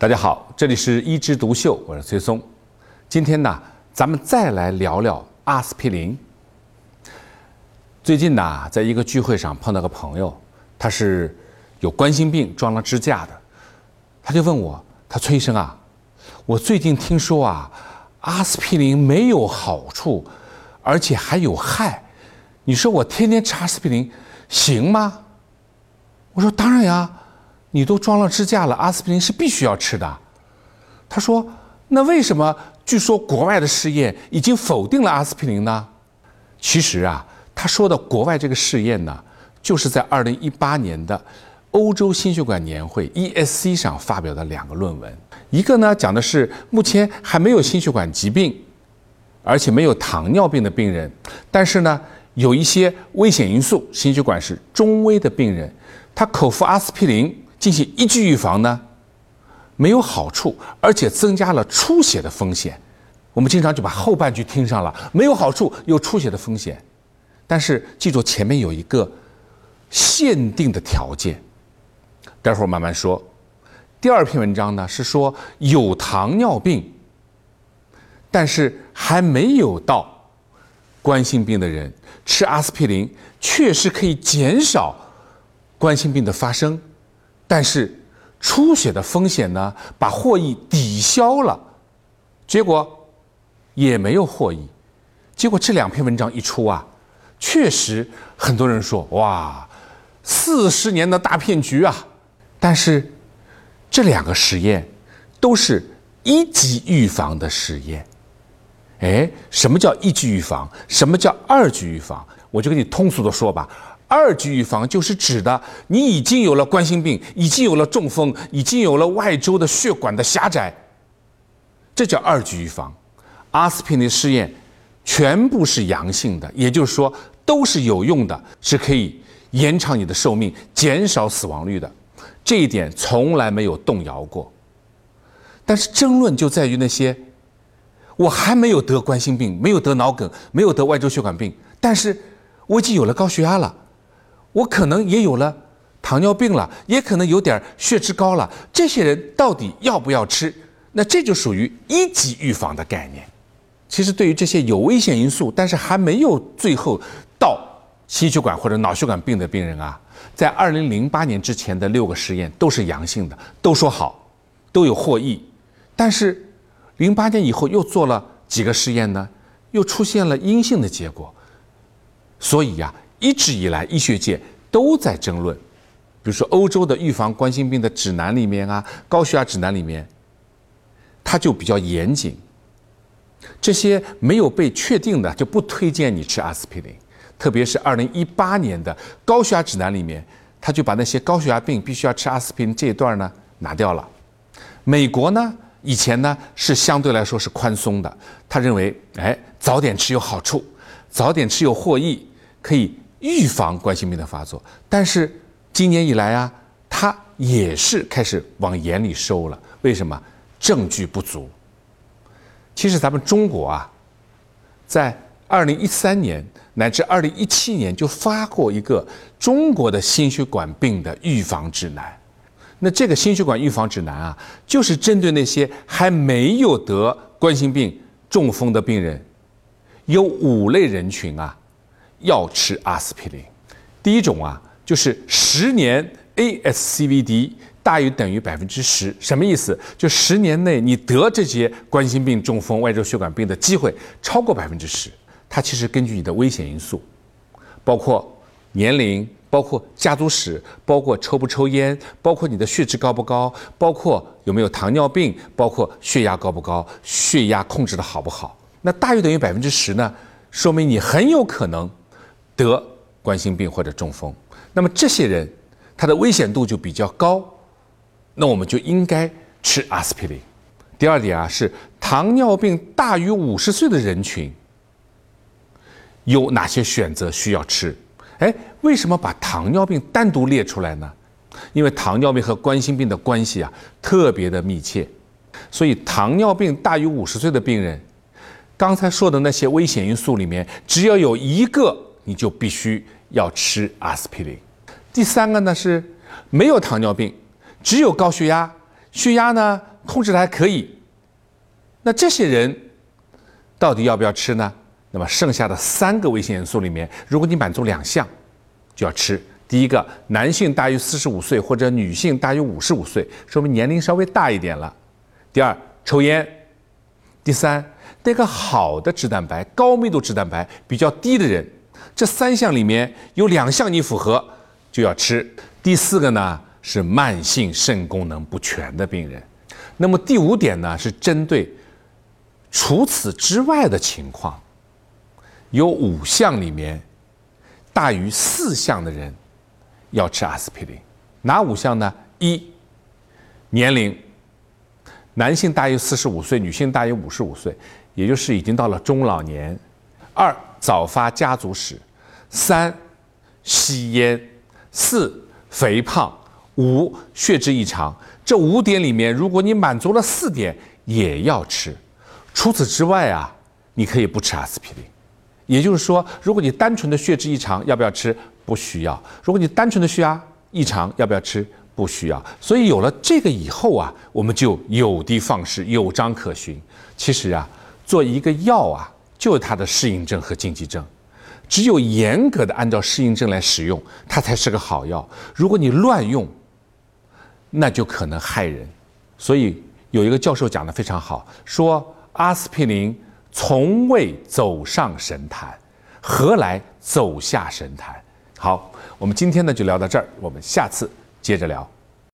大家好，这里是一枝独秀，我是崔松。今天呢，咱们再来聊聊阿司匹林。最近呢，在一个聚会上碰到个朋友，他是有冠心病，装了支架的。他就问我，他崔医生啊，我最近听说啊，阿司匹林没有好处，而且还有害。你说我天天吃阿司匹林行吗？我说当然呀，你都装了支架了，阿司匹林是必须要吃的。他说，那为什么据说国外的试验已经否定了阿司匹林呢？其实啊，他说的国外这个试验呢，就是在二零一八年的欧洲心血管年会 ESC 上发表的两个论文。一个呢讲的是目前还没有心血管疾病，而且没有糖尿病的病人，但是呢。有一些危险因素，心血管是中危的病人，他口服阿司匹林进行一剂预防呢，没有好处，而且增加了出血的风险。我们经常就把后半句听上了，没有好处，有出血的风险。但是记住前面有一个限定的条件，待会儿慢慢说。第二篇文章呢是说有糖尿病，但是还没有到。冠心病的人吃阿司匹林确实可以减少冠心病的发生，但是出血的风险呢，把获益抵消了，结果也没有获益。结果这两篇文章一出啊，确实很多人说哇，四十年的大骗局啊！但是这两个实验都是一级预防的实验。哎，什么叫一级预防？什么叫二级预防？我就跟你通俗的说吧，二级预防就是指的你已经有了冠心病，已经有了中风，已经有了外周的血管的狭窄，这叫二级预防。阿司匹林试验全部是阳性的，也就是说都是有用的，是可以延长你的寿命、减少死亡率的，这一点从来没有动摇过。但是争论就在于那些。我还没有得冠心病，没有得脑梗，没有得外周血管病，但是我已经有了高血压了，我可能也有了糖尿病了，也可能有点血脂高了。这些人到底要不要吃？那这就属于一级预防的概念。其实对于这些有危险因素，但是还没有最后到心血管或者脑血管病的病人啊，在二零零八年之前的六个实验都是阳性的，都说好，都有获益，但是。零八年以后又做了几个实验呢，又出现了阴性的结果。所以呀，一直以来医学界都在争论，比如说欧洲的预防冠心病的指南里面啊，高血压指南里面，它就比较严谨。这些没有被确定的就不推荐你吃阿司匹林，特别是二零一八年的高血压指南里面，他就把那些高血压病必须要吃阿司匹林这一段呢拿掉了。美国呢？以前呢是相对来说是宽松的，他认为，哎，早点吃有好处，早点吃有获益，可以预防冠心病的发作。但是今年以来啊，他也是开始往眼里收了。为什么？证据不足。其实咱们中国啊，在二零一三年乃至二零一七年就发过一个中国的心血管病的预防指南。那这个心血管预防指南啊，就是针对那些还没有得冠心病、中风的病人，有五类人群啊，要吃阿司匹林。第一种啊，就是十年 ASCVD 大于等于百分之十，什么意思？就十年内你得这些冠心病、中风、外周血管病的机会超过百分之十。它其实根据你的危险因素，包括年龄。包括家族史，包括抽不抽烟，包括你的血脂高不高，包括有没有糖尿病，包括血压高不高，血压控制的好不好。那大于等于百分之十呢，说明你很有可能得冠心病或者中风。那么这些人他的危险度就比较高，那我们就应该吃阿司匹林。第二点啊，是糖尿病大于五十岁的人群有哪些选择需要吃？哎，为什么把糖尿病单独列出来呢？因为糖尿病和冠心病的关系啊特别的密切，所以糖尿病大于五十岁的病人，刚才说的那些危险因素里面，只要有一个，你就必须要吃阿司匹林。第三个呢是没有糖尿病，只有高血压，血压呢控制的还可以。那这些人到底要不要吃呢？那么剩下的三个危险因素里面，如果你满足两项，就要吃。第一个，男性大于四十五岁或者女性大于五十五岁，说明年龄稍微大一点了。第二，抽烟。第三，那个好的脂蛋白、高密度脂蛋白比较低的人，这三项里面有两项你符合，就要吃。第四个呢是慢性肾功能不全的病人。那么第五点呢是针对除此之外的情况，有五项里面大于四项的人。要吃阿司匹林，哪五项呢？一，年龄，男性大于四十五岁，女性大于五十五岁，也就是已经到了中老年。二，早发家族史。三，吸烟。四，肥胖。五，血脂异常。这五点里面，如果你满足了四点，也要吃。除此之外啊，你可以不吃阿司匹林。也就是说，如果你单纯的血脂异常，要不要吃？不需要。如果你单纯的血压异常，要不要吃？不需要。所以有了这个以后啊，我们就有的放矢，有章可循。其实啊，做一个药啊，就有它的适应症和禁忌症。只有严格的按照适应症来使用，它才是个好药。如果你乱用，那就可能害人。所以有一个教授讲的非常好，说阿司匹林从未走上神坛，何来走下神坛？好，我们今天呢就聊到这儿，我们下次接着聊。